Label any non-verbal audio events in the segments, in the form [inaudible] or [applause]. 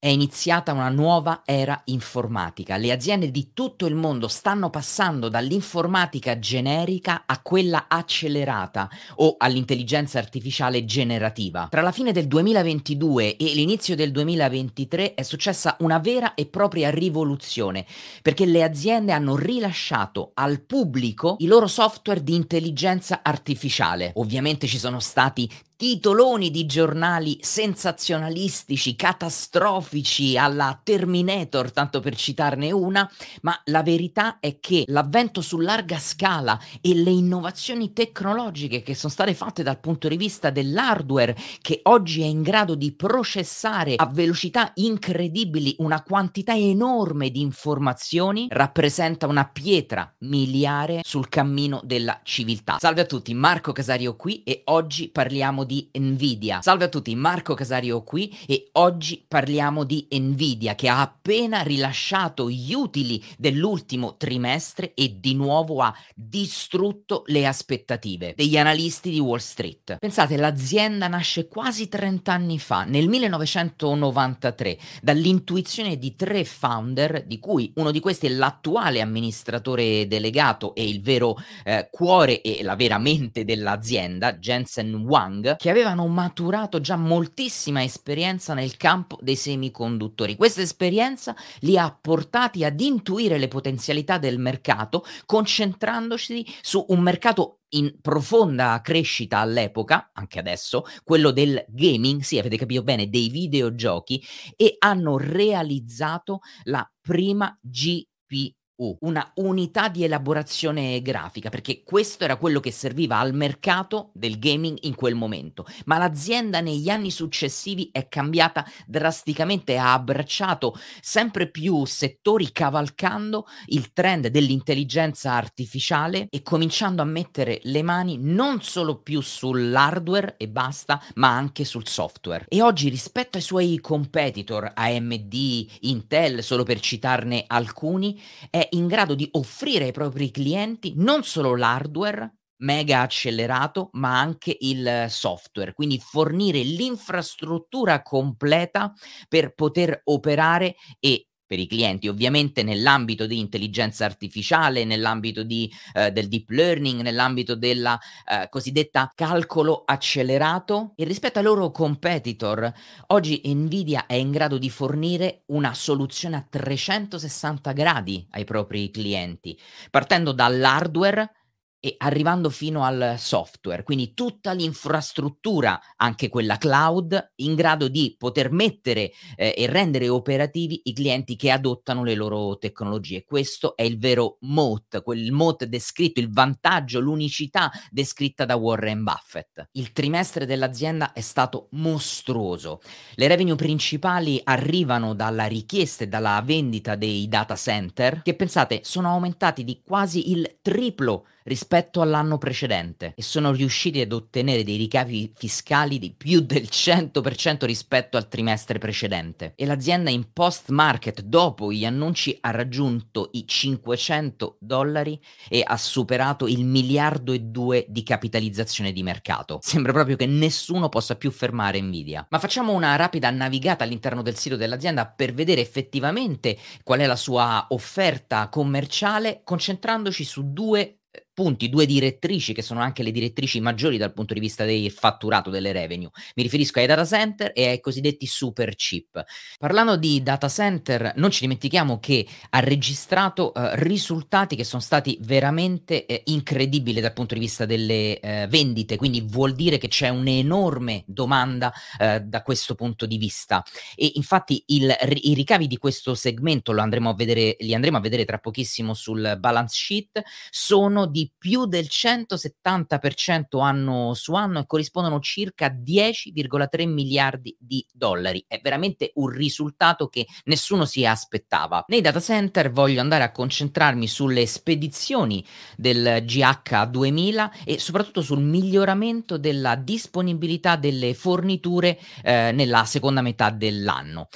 è iniziata una nuova era informatica. Le aziende di tutto il mondo stanno passando dall'informatica generica a quella accelerata o all'intelligenza artificiale generativa. Tra la fine del 2022 e l'inizio del 2023 è successa una vera e propria rivoluzione perché le aziende hanno rilasciato al pubblico i loro software di intelligenza artificiale. Ovviamente ci sono stati titoloni di giornali sensazionalistici, catastrofici alla Terminator, tanto per citarne una, ma la verità è che l'avvento su larga scala e le innovazioni tecnologiche che sono state fatte dal punto di vista dell'hardware, che oggi è in grado di processare a velocità incredibili una quantità enorme di informazioni, rappresenta una pietra miliare sul cammino della civiltà. Salve a tutti, Marco Casario qui e oggi parliamo di Nvidia. Salve a tutti, Marco Casario qui e oggi parliamo di Nvidia che ha appena rilasciato gli utili dell'ultimo trimestre e di nuovo ha distrutto le aspettative degli analisti di Wall Street. Pensate, l'azienda nasce quasi 30 anni fa, nel 1993, dall'intuizione di tre founder, di cui uno di questi è l'attuale amministratore delegato e il vero eh, cuore e la vera mente dell'azienda, Jensen Wang, che avevano maturato già moltissima esperienza nel campo dei semiconduttori. Questa esperienza li ha portati ad intuire le potenzialità del mercato, concentrandosi su un mercato in profonda crescita all'epoca, anche adesso, quello del gaming, sì, avete capito bene, dei videogiochi, e hanno realizzato la prima GPU una unità di elaborazione grafica, perché questo era quello che serviva al mercato del gaming in quel momento. Ma l'azienda negli anni successivi è cambiata drasticamente, ha abbracciato sempre più settori cavalcando il trend dell'intelligenza artificiale e cominciando a mettere le mani non solo più sull'hardware e basta, ma anche sul software. E oggi rispetto ai suoi competitor AMD, Intel, solo per citarne alcuni, è in grado di offrire ai propri clienti non solo l'hardware mega accelerato, ma anche il software, quindi fornire l'infrastruttura completa per poter operare e per i clienti, ovviamente nell'ambito di intelligenza artificiale, nell'ambito di, eh, del deep learning, nell'ambito della eh, cosiddetta calcolo accelerato. E rispetto ai loro competitor, oggi Nvidia è in grado di fornire una soluzione a 360 gradi ai propri clienti, partendo dall'hardware e arrivando fino al software, quindi tutta l'infrastruttura, anche quella cloud, in grado di poter mettere eh, e rendere operativi i clienti che adottano le loro tecnologie. Questo è il vero moat, quel moat descritto, il vantaggio, l'unicità descritta da Warren Buffett. Il trimestre dell'azienda è stato mostruoso. Le revenue principali arrivano dalla richiesta e dalla vendita dei data center, che pensate sono aumentati di quasi il triplo rispetto all'anno precedente e sono riusciti ad ottenere dei ricavi fiscali di più del 100% rispetto al trimestre precedente. E l'azienda in post market, dopo gli annunci, ha raggiunto i 500 dollari e ha superato il miliardo e due di capitalizzazione di mercato. Sembra proprio che nessuno possa più fermare Nvidia. Ma facciamo una rapida navigata all'interno del sito dell'azienda per vedere effettivamente qual è la sua offerta commerciale, concentrandoci su due punti, due direttrici che sono anche le direttrici maggiori dal punto di vista del fatturato delle revenue. Mi riferisco ai data center e ai cosiddetti super chip. Parlando di data center, non ci dimentichiamo che ha registrato eh, risultati che sono stati veramente eh, incredibili dal punto di vista delle eh, vendite, quindi vuol dire che c'è un'enorme domanda eh, da questo punto di vista. E infatti il, i ricavi di questo segmento andremo vedere, li andremo a vedere tra pochissimo sul balance sheet, sono di più del 170% anno su anno e corrispondono circa a 10,3 miliardi di dollari. È veramente un risultato che nessuno si aspettava. Nei data center voglio andare a concentrarmi sulle spedizioni del GH2000 e soprattutto sul miglioramento della disponibilità delle forniture eh, nella seconda metà dell'anno.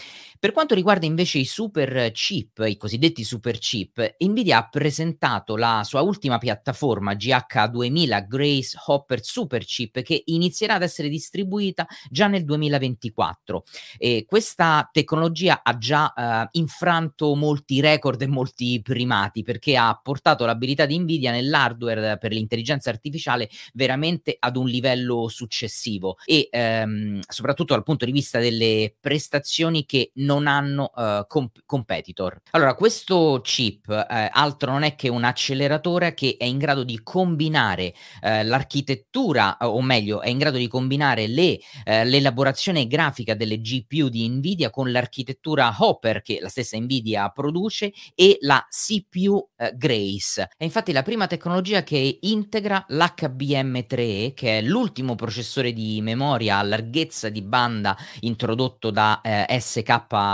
Per quanto riguarda invece i super chip, i cosiddetti super chip, Nvidia ha presentato la sua ultima piattaforma piattaforma GH2000 Grace Hopper Superchip che inizierà ad essere distribuita già nel 2024. E questa tecnologia ha già uh, infranto molti record e molti primati perché ha portato l'abilità di Nvidia nell'hardware per l'intelligenza artificiale veramente ad un livello successivo e um, soprattutto dal punto di vista delle prestazioni che non hanno uh, comp- competitor. Allora, questo chip uh, altro non è che un acceleratore che è in grado di combinare l'architettura, o meglio, è in grado di combinare le, l'elaborazione grafica delle GPU di Nvidia con l'architettura Hopper che la stessa Nvidia produce e la CPU eh, Grace. È infatti la prima tecnologia che integra l'HBM3, che è l'ultimo processore di memoria a larghezza di banda introdotto da eh,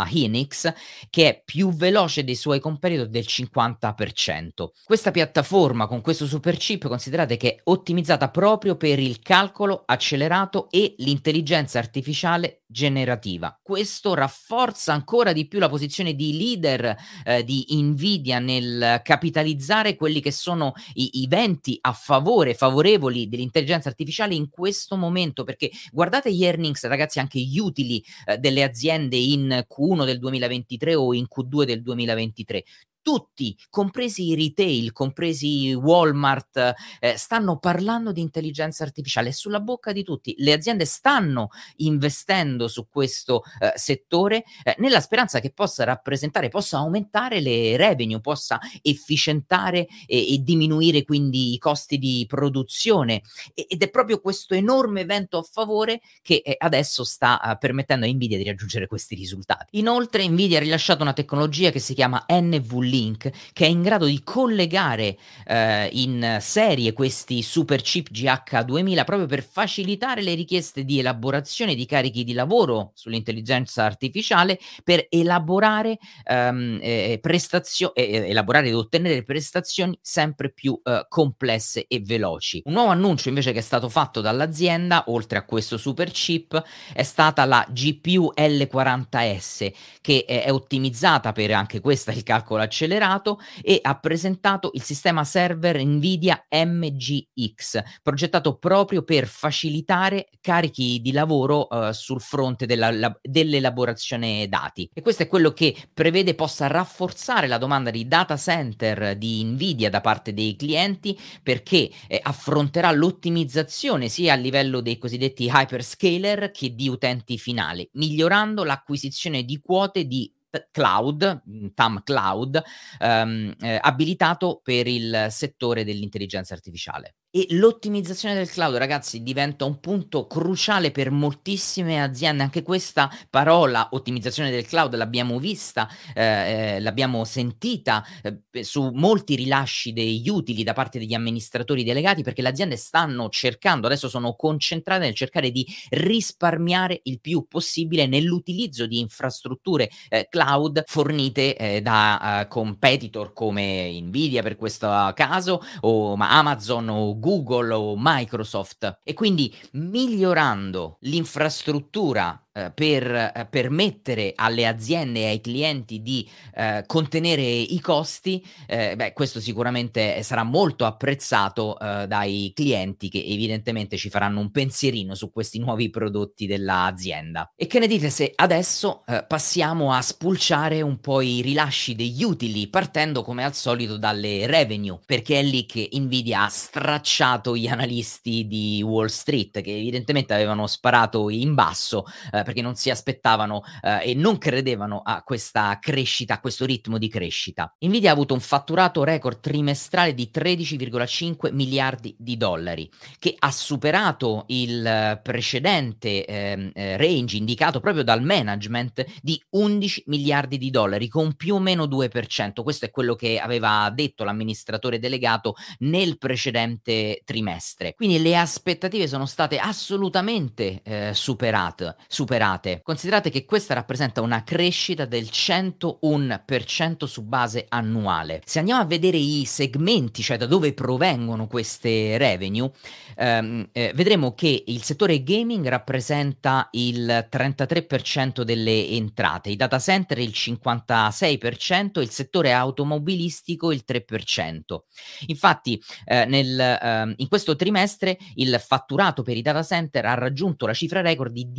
Hynix, che è più veloce dei suoi competitor del 50%. Questa piattaforma con questo superchip considerate che è ottimizzata proprio per il calcolo accelerato e l'intelligenza artificiale generativa. Questo rafforza ancora di più la posizione di leader eh, di Nvidia nel capitalizzare quelli che sono i, i venti a favore, favorevoli dell'intelligenza artificiale in questo momento, perché guardate gli earnings, ragazzi, anche gli utili eh, delle aziende in Q1 del 2023 o in Q2 del 2023 tutti, compresi i retail, compresi Walmart, eh, stanno parlando di intelligenza artificiale, è sulla bocca di tutti. Le aziende stanno investendo su questo eh, settore eh, nella speranza che possa rappresentare, possa aumentare le revenue, possa efficientare e, e diminuire quindi i costi di produzione. E, ed è proprio questo enorme evento a favore che eh, adesso sta uh, permettendo a Nvidia di raggiungere questi risultati. Inoltre Nvidia ha rilasciato una tecnologia che si chiama NVLink Link che è in grado di collegare eh, in serie questi super chip GH2000 proprio per facilitare le richieste di elaborazione di carichi di lavoro sull'intelligenza artificiale per elaborare ehm, eh, prestazioni eh, elaborare ed ottenere prestazioni sempre più eh, complesse e veloci. Un nuovo annuncio invece che è stato fatto dall'azienda oltre a questo super chip è stata la GPU L40S che è, ottimizzata per anche questa il calcolo accelerato accelerato e ha presentato il sistema server Nvidia MGX, progettato proprio per facilitare carichi di lavoro uh, sul fronte della, la, dell'elaborazione dati. E questo è quello che prevede possa rafforzare la domanda di data center di Nvidia da parte dei clienti perché eh, affronterà l'ottimizzazione sia a livello dei cosiddetti hyperscaler che di utenti finali, migliorando l'acquisizione di quote di cloud, mm, TAM Cloud, ehm, eh, abilitato per il settore dell'intelligenza artificiale. E l'ottimizzazione del cloud, ragazzi, diventa un punto cruciale per moltissime aziende. Anche questa parola, ottimizzazione del cloud, l'abbiamo vista, eh, eh, l'abbiamo sentita eh, su molti rilasci degli utili da parte degli amministratori delegati, perché le aziende stanno cercando, adesso sono concentrate nel cercare di risparmiare il più possibile nell'utilizzo di infrastrutture eh, cloud fornite eh, da uh, competitor come Nvidia per questo caso, o Amazon o Google o Microsoft. E quindi migliorando l'infrastruttura per eh, permettere alle aziende e ai clienti di eh, contenere i costi, eh, beh, questo sicuramente sarà molto apprezzato eh, dai clienti che evidentemente ci faranno un pensierino su questi nuovi prodotti dell'azienda. E che ne dite se adesso eh, passiamo a spulciare un po' i rilasci degli utili, partendo come al solito dalle revenue, perché è lì che Nvidia ha stracciato gli analisti di Wall Street, che evidentemente avevano sparato in basso eh, perché non si aspettavano eh, e non credevano a questa crescita, a questo ritmo di crescita. Nvidia ha avuto un fatturato record trimestrale di 13,5 miliardi di dollari, che ha superato il precedente ehm, eh, range indicato proprio dal management di 11 miliardi di dollari, con più o meno 2%. Questo è quello che aveva detto l'amministratore delegato nel precedente trimestre. Quindi le aspettative sono state assolutamente eh, superate, superate superate. Considerate che questa rappresenta una crescita del 101% su base annuale. Se andiamo a vedere i segmenti, cioè da dove provengono queste revenue, ehm, eh, vedremo che il settore gaming rappresenta il 33% delle entrate, i data center il 56%, il settore automobilistico il 3%. Infatti eh, nel, eh, in questo trimestre il fatturato per i data center ha raggiunto la cifra record di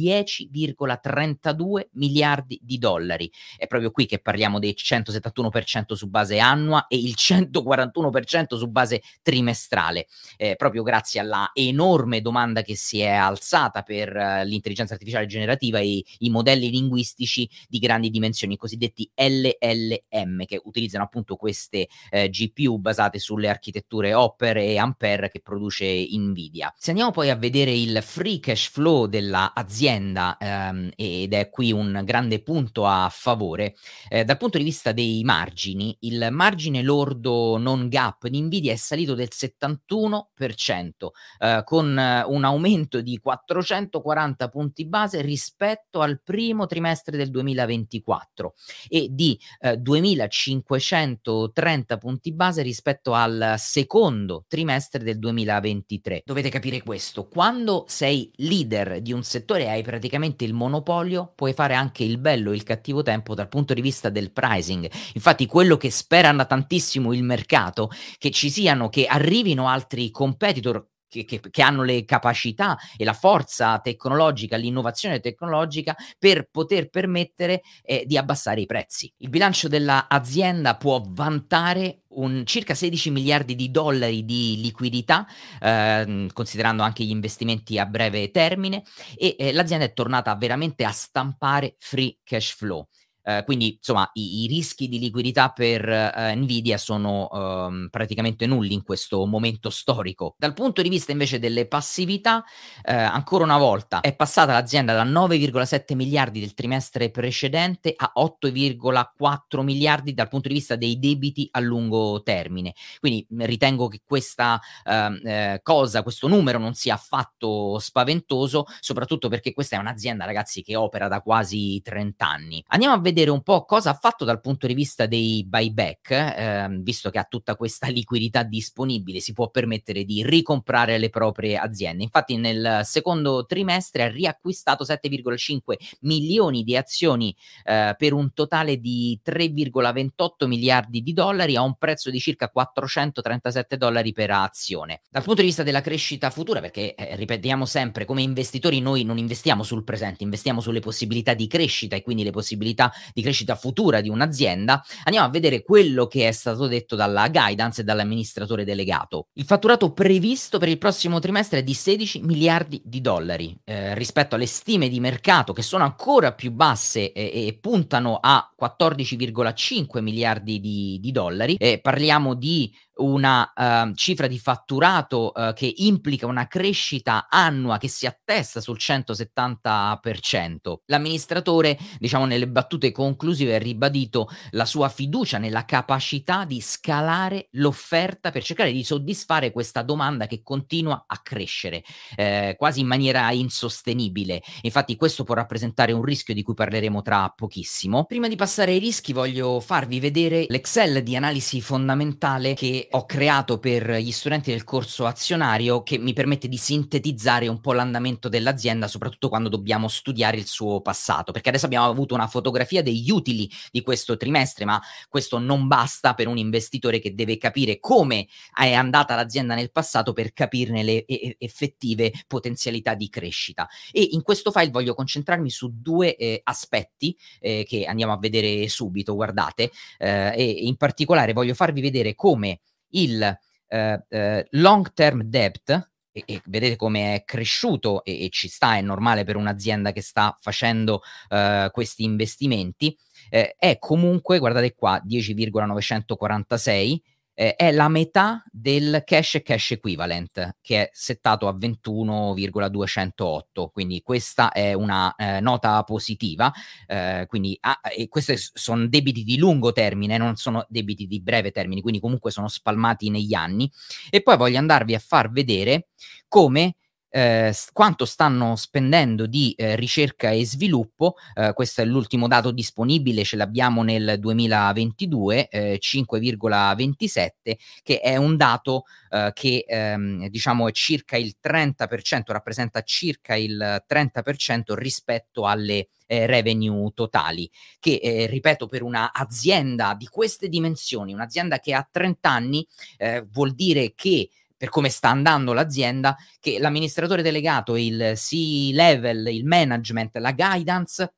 10,32 miliardi di dollari. È proprio qui che parliamo del 171% su base annua e il 141% su base trimestrale, eh, proprio grazie alla enorme domanda che si è alzata per uh, l'intelligenza artificiale generativa e i modelli linguistici di grandi dimensioni, i cosiddetti LLM, che utilizzano appunto queste eh, GPU basate sulle architetture Hopper e Ampere che produce Nvidia. Se andiamo poi a vedere il free cash flow dell'azienda, ehm, ed è qui un grande punto a favore, eh, dal punto di vista dei margini, il margine lordo non gap di Nvidia è salito del 71%, eh, con un aumento di 440 punti base rispetto al primo trimestre del 2024 e di eh, 2530 punti base rispetto al secondo trimestre del 2023. Dovete capire questo, quando sei leader di un settore hai praticamente il monopolio, puoi fare anche il bello e il cattivo tempo dal punto di vista del pricing. Infatti quello che spera tantissimo il mercato, che ci siano, che arrivino altri competitor che, che, che, hanno le capacità e la forza tecnologica, l'innovazione tecnologica per poter permettere eh, di abbassare i prezzi. Il bilancio dell'azienda può vantare un circa 16 miliardi di dollari di liquidità, eh, considerando anche gli investimenti a breve termine, e eh, l'azienda è tornata veramente a stampare free cash flow. Eh, quindi insomma i, i, rischi di liquidità per uh, Nvidia sono um, praticamente nulli in questo momento storico. Dal punto di vista invece delle passività, uh, ancora una volta è passata l'azienda da 9,7 miliardi del trimestre precedente a 8,4 miliardi dal punto di vista dei debiti a lungo termine. Quindi ritengo che questa uh, cosa, questo numero non sia affatto spaventoso, soprattutto perché questa è un'azienda, ragazzi, che opera da quasi 30 anni. Andiamo a vedere vedere un po' cosa ha fatto dal punto di vista dei buyback, eh, visto che ha tutta questa [laughs] liquidità disponibile, si può permettere di ricomprare le proprie aziende. Infatti nel secondo trimestre ha riacquistato 7,5 milioni di azioni eh, per un totale di 3,28 miliardi di dollari a un prezzo di circa 437 dollari per azione. Dal punto di vista della crescita futura, perché eh, ripetiamo sempre, come investitori noi non investiamo sul presente, investiamo sulle possibilità di crescita e quindi le possibilità di crescita futura di un'azienda, andiamo a vedere quello che è stato detto dalla guidance e dall'amministratore delegato. Il fatturato previsto per il prossimo trimestre è di 16 miliardi di dollari eh, rispetto alle stime di mercato che sono ancora più basse e, e puntano a 14,5 miliardi di, di dollari. Eh, parliamo di una uh, cifra di fatturato uh, che implica una crescita annua che si attesta sul 170%. L'amministratore, diciamo nelle battute conclusive, ha ribadito la sua fiducia nella capacità di scalare l'offerta per cercare di soddisfare questa domanda che continua a crescere, eh, quasi in maniera insostenibile. Infatti questo può rappresentare un rischio di cui parleremo tra pochissimo. Prima di passare ai rischi voglio farvi vedere l'Excel di analisi fondamentale che ho creato per gli studenti del corso azionario che mi permette di sintetizzare un po' l'andamento dell'azienda, soprattutto quando dobbiamo studiare il suo passato, perché adesso abbiamo avuto una fotografia degli utili di questo trimestre, ma questo non basta per un investitore che deve capire come è andata l'azienda nel passato per capirne le effettive potenzialità di crescita. E in questo file voglio concentrarmi su due eh, aspetti eh, che andiamo a vedere subito, guardate, eh, e in particolare voglio farvi vedere come il eh, eh, long term debt, e, e, vedete come è cresciuto e, e, ci sta, è normale per un'azienda che sta facendo uh, questi investimenti, eh, è comunque, guardate qua, 10,946 eh, è la metà del cash cash equivalent che è settato a 21,208 quindi questa è una eh, nota positiva. Eh, quindi ah, questi sono debiti di lungo termine non sono debiti di breve termine quindi comunque sono spalmati negli anni. E poi voglio andarvi a far vedere come eh, quanto stanno spendendo di eh, ricerca e sviluppo, eh, questo è l'ultimo dato disponibile, ce l'abbiamo nel 2022, 5,27, eh, che è un dato eh, che ehm, diciamo è circa il 30%, rappresenta circa il 30% rispetto alle eh, revenue totali, che eh, ripeto per un'azienda di queste dimensioni, un'azienda che ha 30 anni, eh, vuol dire che per come sta andando l'azienda, che l'amministratore delegato, il C-level, il management, la guidance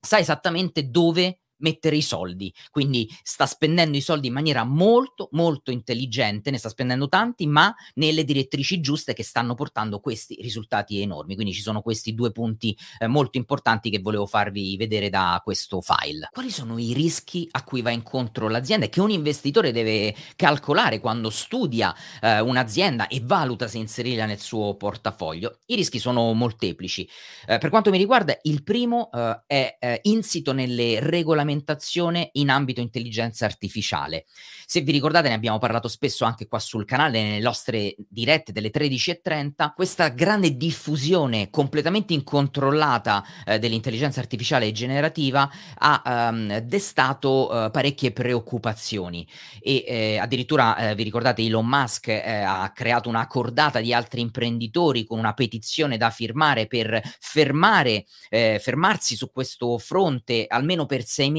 sa esattamente dove mettere i soldi, quindi sta spendendo i soldi in maniera molto molto intelligente, ne sta spendendo tanti, ma nelle direttrici giuste che stanno portando questi risultati enormi. Quindi ci sono questi due punti eh, molto importanti che volevo farvi vedere da questo file. Quali sono i rischi a cui va incontro l'azienda e che un investitore deve calcolare quando studia eh, un'azienda e valuta se inserirla nel suo portafoglio? I rischi sono molteplici. Eh, per quanto mi riguarda, il primo eh, è eh, insito nelle regolamentazioni regolamentazione in ambito intelligenza artificiale. Se vi ricordate, ne abbiamo parlato spesso anche qua sul canale, nelle nostre dirette delle 13.30, questa grande diffusione completamente incontrollata eh, dell'intelligenza artificiale generativa ha um, destato uh, parecchie preoccupazioni e eh, addirittura eh, vi ricordate Elon Musk eh, ha creato una cordata di altri imprenditori con una petizione da firmare per fermare, eh, fermarsi su questo fronte almeno per sei mesi,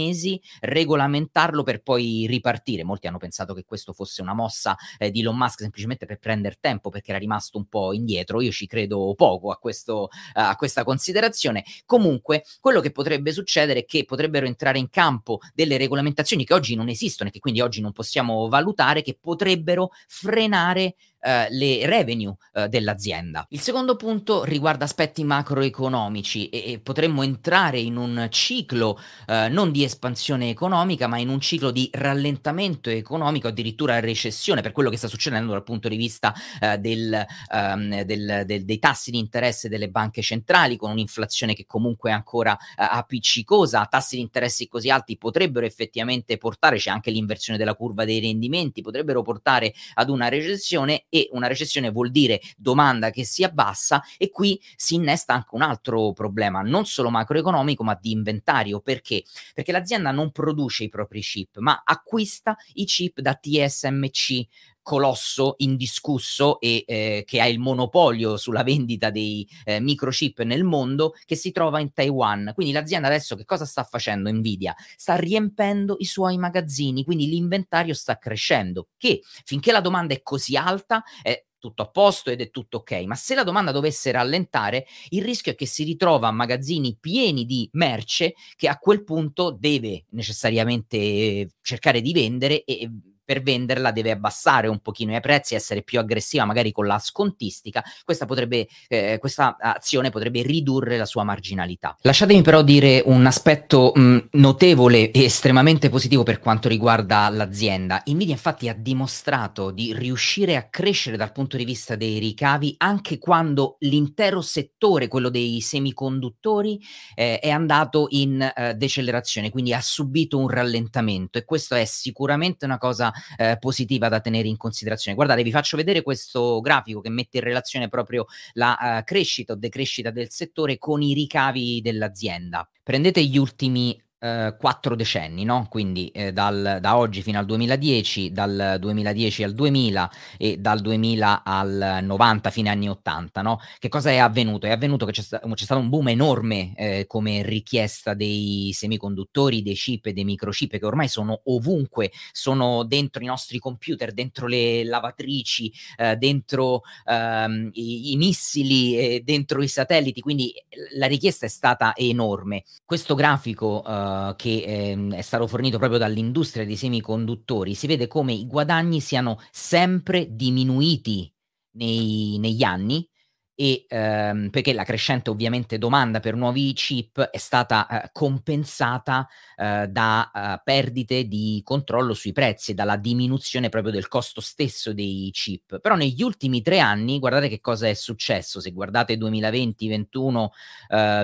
regolamentarlo per poi ripartire. Molti hanno pensato che questo fosse una mossa eh, di Elon Musk semplicemente per prendere tempo perché era rimasto un po' indietro. Io ci credo poco a, questo, a questa considerazione. Comunque, quello che potrebbe succedere è che potrebbero entrare in campo delle regolamentazioni che oggi non esistono e che quindi oggi non possiamo valutare, che potrebbero frenare eh, le revenue eh, dell'azienda. Il secondo punto riguarda aspetti macroeconomici e, e potremmo entrare in un ciclo eh, non di espansione economica, ma in un ciclo di rallentamento economico, addirittura recessione, per quello che sta succedendo dal punto di vista eh, del, um, del, del, dei tassi di interesse delle banche centrali, con un'inflazione che comunque è ancora uh, appiccicosa, tassi di interessi così alti potrebbero effettivamente portare, c'è anche l'inversione della curva dei rendimenti, potrebbero portare ad una recessione e una recessione vuol dire domanda che si abbassa e qui si innesta anche un altro problema, non solo macroeconomico ma di inventario. Perché? Perché l'azienda non produce i propri chip, ma acquista i chip da TSMC, colosso indiscusso e eh, che ha il monopolio sulla vendita dei eh, microchip nel mondo che si trova in Taiwan. Quindi l'azienda adesso che cosa sta facendo Nvidia? Sta riempendo i suoi magazzini, quindi l'inventario sta crescendo, che finché la domanda è così alta è tutto a posto ed è tutto ok, ma se la domanda dovesse rallentare, il rischio è che si ritrova magazzini pieni di merce che a quel punto deve necessariamente cercare di vendere e per venderla deve abbassare un pochino i prezzi, essere più aggressiva magari con la scontistica, questa, potrebbe, eh, questa azione potrebbe ridurre la sua marginalità. Lasciatemi però dire un aspetto mh, notevole e estremamente positivo per quanto riguarda l'azienda. Nvidia infatti ha dimostrato di riuscire a crescere dal punto di vista dei ricavi anche quando l'intero settore, quello dei semiconduttori, eh, è andato in eh, decelerazione, quindi ha subito un rallentamento e questo è sicuramente una cosa eh, positiva da tenere in considerazione. Guardate, vi faccio vedere questo grafico che mette in relazione proprio la uh, crescita o decrescita del settore con i ricavi dell'azienda. Prendete gli ultimi eh, quattro decenni, no? quindi eh, dal, da oggi fino al 2010, dal 2010 al 2000 e dal 2000 al 90, fine anni 80. No? Che cosa è avvenuto? È avvenuto che c'è, sta- c'è stato un boom enorme eh, come richiesta dei semiconduttori, dei chip e dei microchip che ormai sono ovunque, sono dentro i nostri computer, dentro le lavatrici, eh, dentro ehm, i, i, missili, dentro i satelliti, quindi la richiesta è stata enorme. Questo grafico eh, che ehm, è stato fornito proprio dall'industria dei semiconduttori, si vede come i guadagni siano sempre diminuiti nei, negli anni e ehm, perché la crescente ovviamente domanda per nuovi chip è stata eh, compensata eh, da eh, perdite di controllo sui prezzi, dalla diminuzione proprio del costo stesso dei chip. Però negli ultimi tre anni, guardate che cosa è successo, se guardate 2020, 21,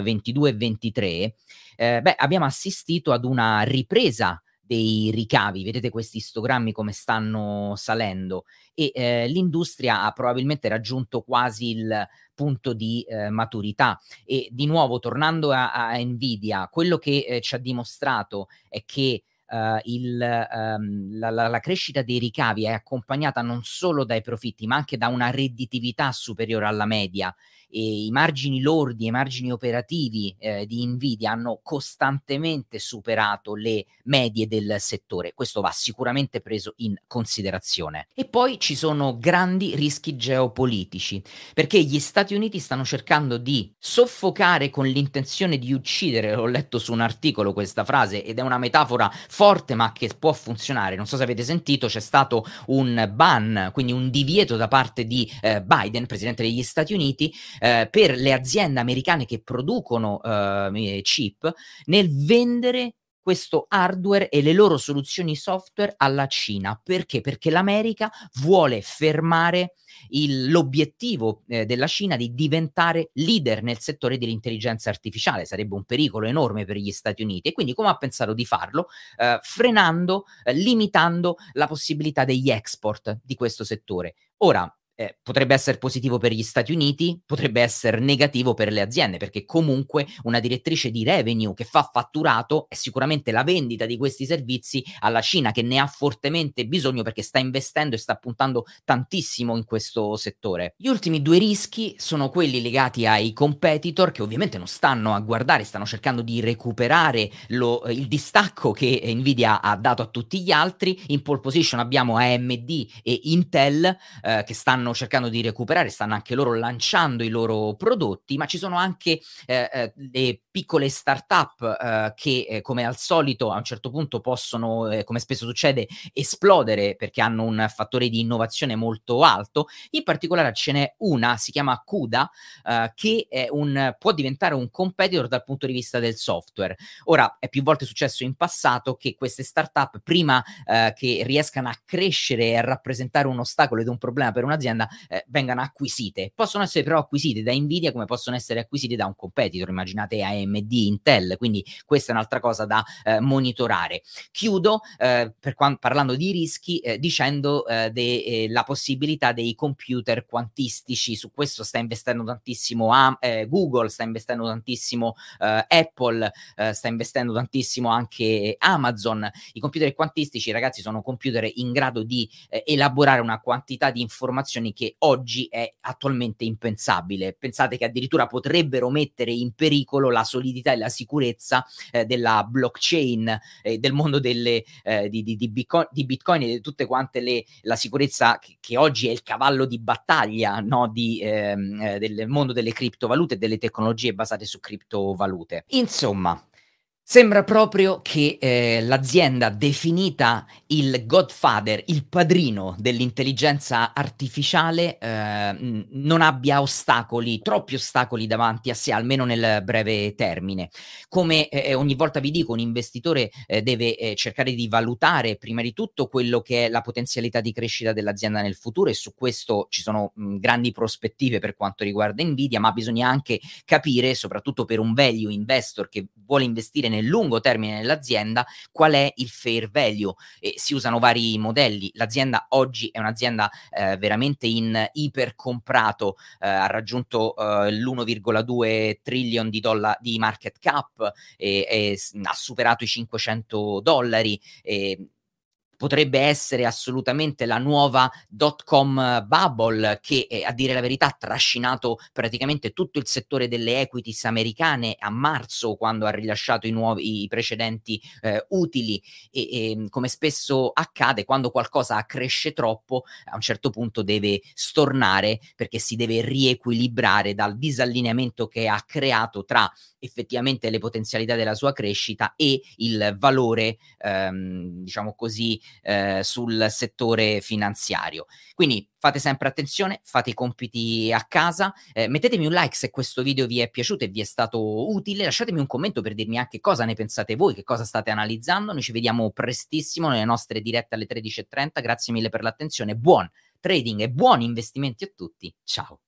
22 e 23, eh, beh, abbiamo assistito ad una ripresa dei ricavi. Vedete questi istogrammi come stanno salendo e eh, l'industria ha probabilmente raggiunto quasi il punto di eh, maturità. E di nuovo, tornando a, a Nvidia, quello che eh, ci ha dimostrato è che Uh, il, um, la, la, la, crescita dei ricavi è accompagnata non solo dai profitti, ma anche da una redditività superiore alla media e i margini lordi, i margini operativi eh, di Nvidia hanno costantemente superato le medie del settore. Questo va sicuramente preso in considerazione. E poi ci sono grandi rischi geopolitici, perché gli Stati Uniti stanno cercando di soffocare con l'intenzione di uccidere, ho letto su un articolo questa frase ed è una metafora forte ma che può funzionare. Non so se avete sentito, c'è stato un ban, quindi un divieto da parte di eh, Biden, presidente degli Stati Uniti, eh, per le aziende americane che producono eh, chip nel vendere questo hardware e le loro soluzioni software alla Cina. Perché? Perché l'America vuole fermare il, l'obiettivo eh, della Cina di diventare leader nel settore dell'intelligenza artificiale. Sarebbe un pericolo enorme per gli Stati Uniti. E quindi come ha pensato di farlo? Eh, frenando, eh, limitando la possibilità degli export di questo settore. Ora, eh, potrebbe essere positivo per gli Stati Uniti, potrebbe essere negativo per le aziende, perché comunque una direttrice di revenue che fa fatturato è sicuramente la vendita di questi servizi alla Cina, che ne ha fortemente bisogno perché sta investendo e sta puntando tantissimo in questo settore. Gli ultimi due rischi sono quelli legati ai competitor, che ovviamente non stanno a guardare, stanno cercando di recuperare lo, il distacco che Nvidia ha dato a tutti gli altri. In pole position abbiamo AMD e Intel eh, che stanno stanno cercando di recuperare, stanno anche loro lanciando i loro prodotti, ma ci sono anche eh, eh, le piccole start-up eh, che eh, come al solito a un certo punto possono, eh, come spesso succede, esplodere perché hanno un fattore di innovazione molto alto. In particolare ce n'è una, si chiama CUDA, eh, che un, può diventare un competitor dal punto di vista del software. Ora, è più volte successo in passato che queste start-up, prima che riescano a crescere e a rappresentare un ostacolo ed un problema per un'azienda, un'azienda eh, vengano acquisite. Possono essere però acquisite da Nvidia come possono essere acquisite da un competitor, immaginate AMD, Intel, quindi questa è un'altra cosa da eh, monitorare. Chiudo eh, per quando, parlando di rischi eh, dicendo eh, de, eh, la possibilità dei computer quantistici, su questo sta investendo tantissimo a, Google, sta investendo tantissimo Apple, sta investendo tantissimo anche Amazon. I computer quantistici, ragazzi, sono computer in grado di elaborare una quantità di informazioni situazioni che oggi è attualmente impensabile. Pensate che addirittura potrebbero mettere in pericolo la solidità e la sicurezza eh, della blockchain, eh, del mondo delle, eh, di, di, di, Bitcoin, di, Bitcoin, e di tutte quante le, la sicurezza che, che, oggi è il cavallo di battaglia no, di, ehm, eh, del mondo delle criptovalute e delle tecnologie basate su criptovalute. Insomma, Sembra proprio che eh, l'azienda definita il godfather, il padrino dell'intelligenza artificiale, eh, non abbia ostacoli, troppi ostacoli davanti a sé, almeno nel breve termine. Come eh, eh ogni volta vi dico, un investitore eh, deve eh, cercare di valutare prima di tutto quello che è la potenzialità di crescita dell'azienda nel futuro e su questo ci sono mh, grandi prospettive per quanto riguarda Nvidia, ma bisogna anche capire, soprattutto per un value investor che vuole investire nel lungo termine nell'azienda qual è il fair value e si usano vari modelli. L'azienda oggi è un'azienda eh, veramente in ipercomprato, eh, ha raggiunto eh, l'1,2 trillion di, dolla- di market cap e, e ha superato i 500 dollari. E, potrebbe essere assolutamente la nuova dot com bubble che eh, a dire la verità ha trascinato praticamente tutto il settore delle equities americane a marzo quando ha rilasciato i, nuovi, i precedenti eh, utili. E, e, come spesso accade quando qualcosa cresce troppo a un certo punto deve stornare perché si deve riequilibrare dal disallineamento che ha creato tra effettivamente le potenzialità della sua crescita e il valore ehm, diciamo così eh, sul settore finanziario. Quindi fate sempre attenzione, fate i compiti a casa, eh, mettetemi un like se questo video vi è piaciuto e vi è stato utile, lasciatemi un commento per dirmi anche cosa ne pensate voi, che cosa state analizzando, noi ci vediamo prestissimo nelle nostre dirette alle 13.30, grazie mille per l'attenzione, buon trading e buoni investimenti a tutti, ciao!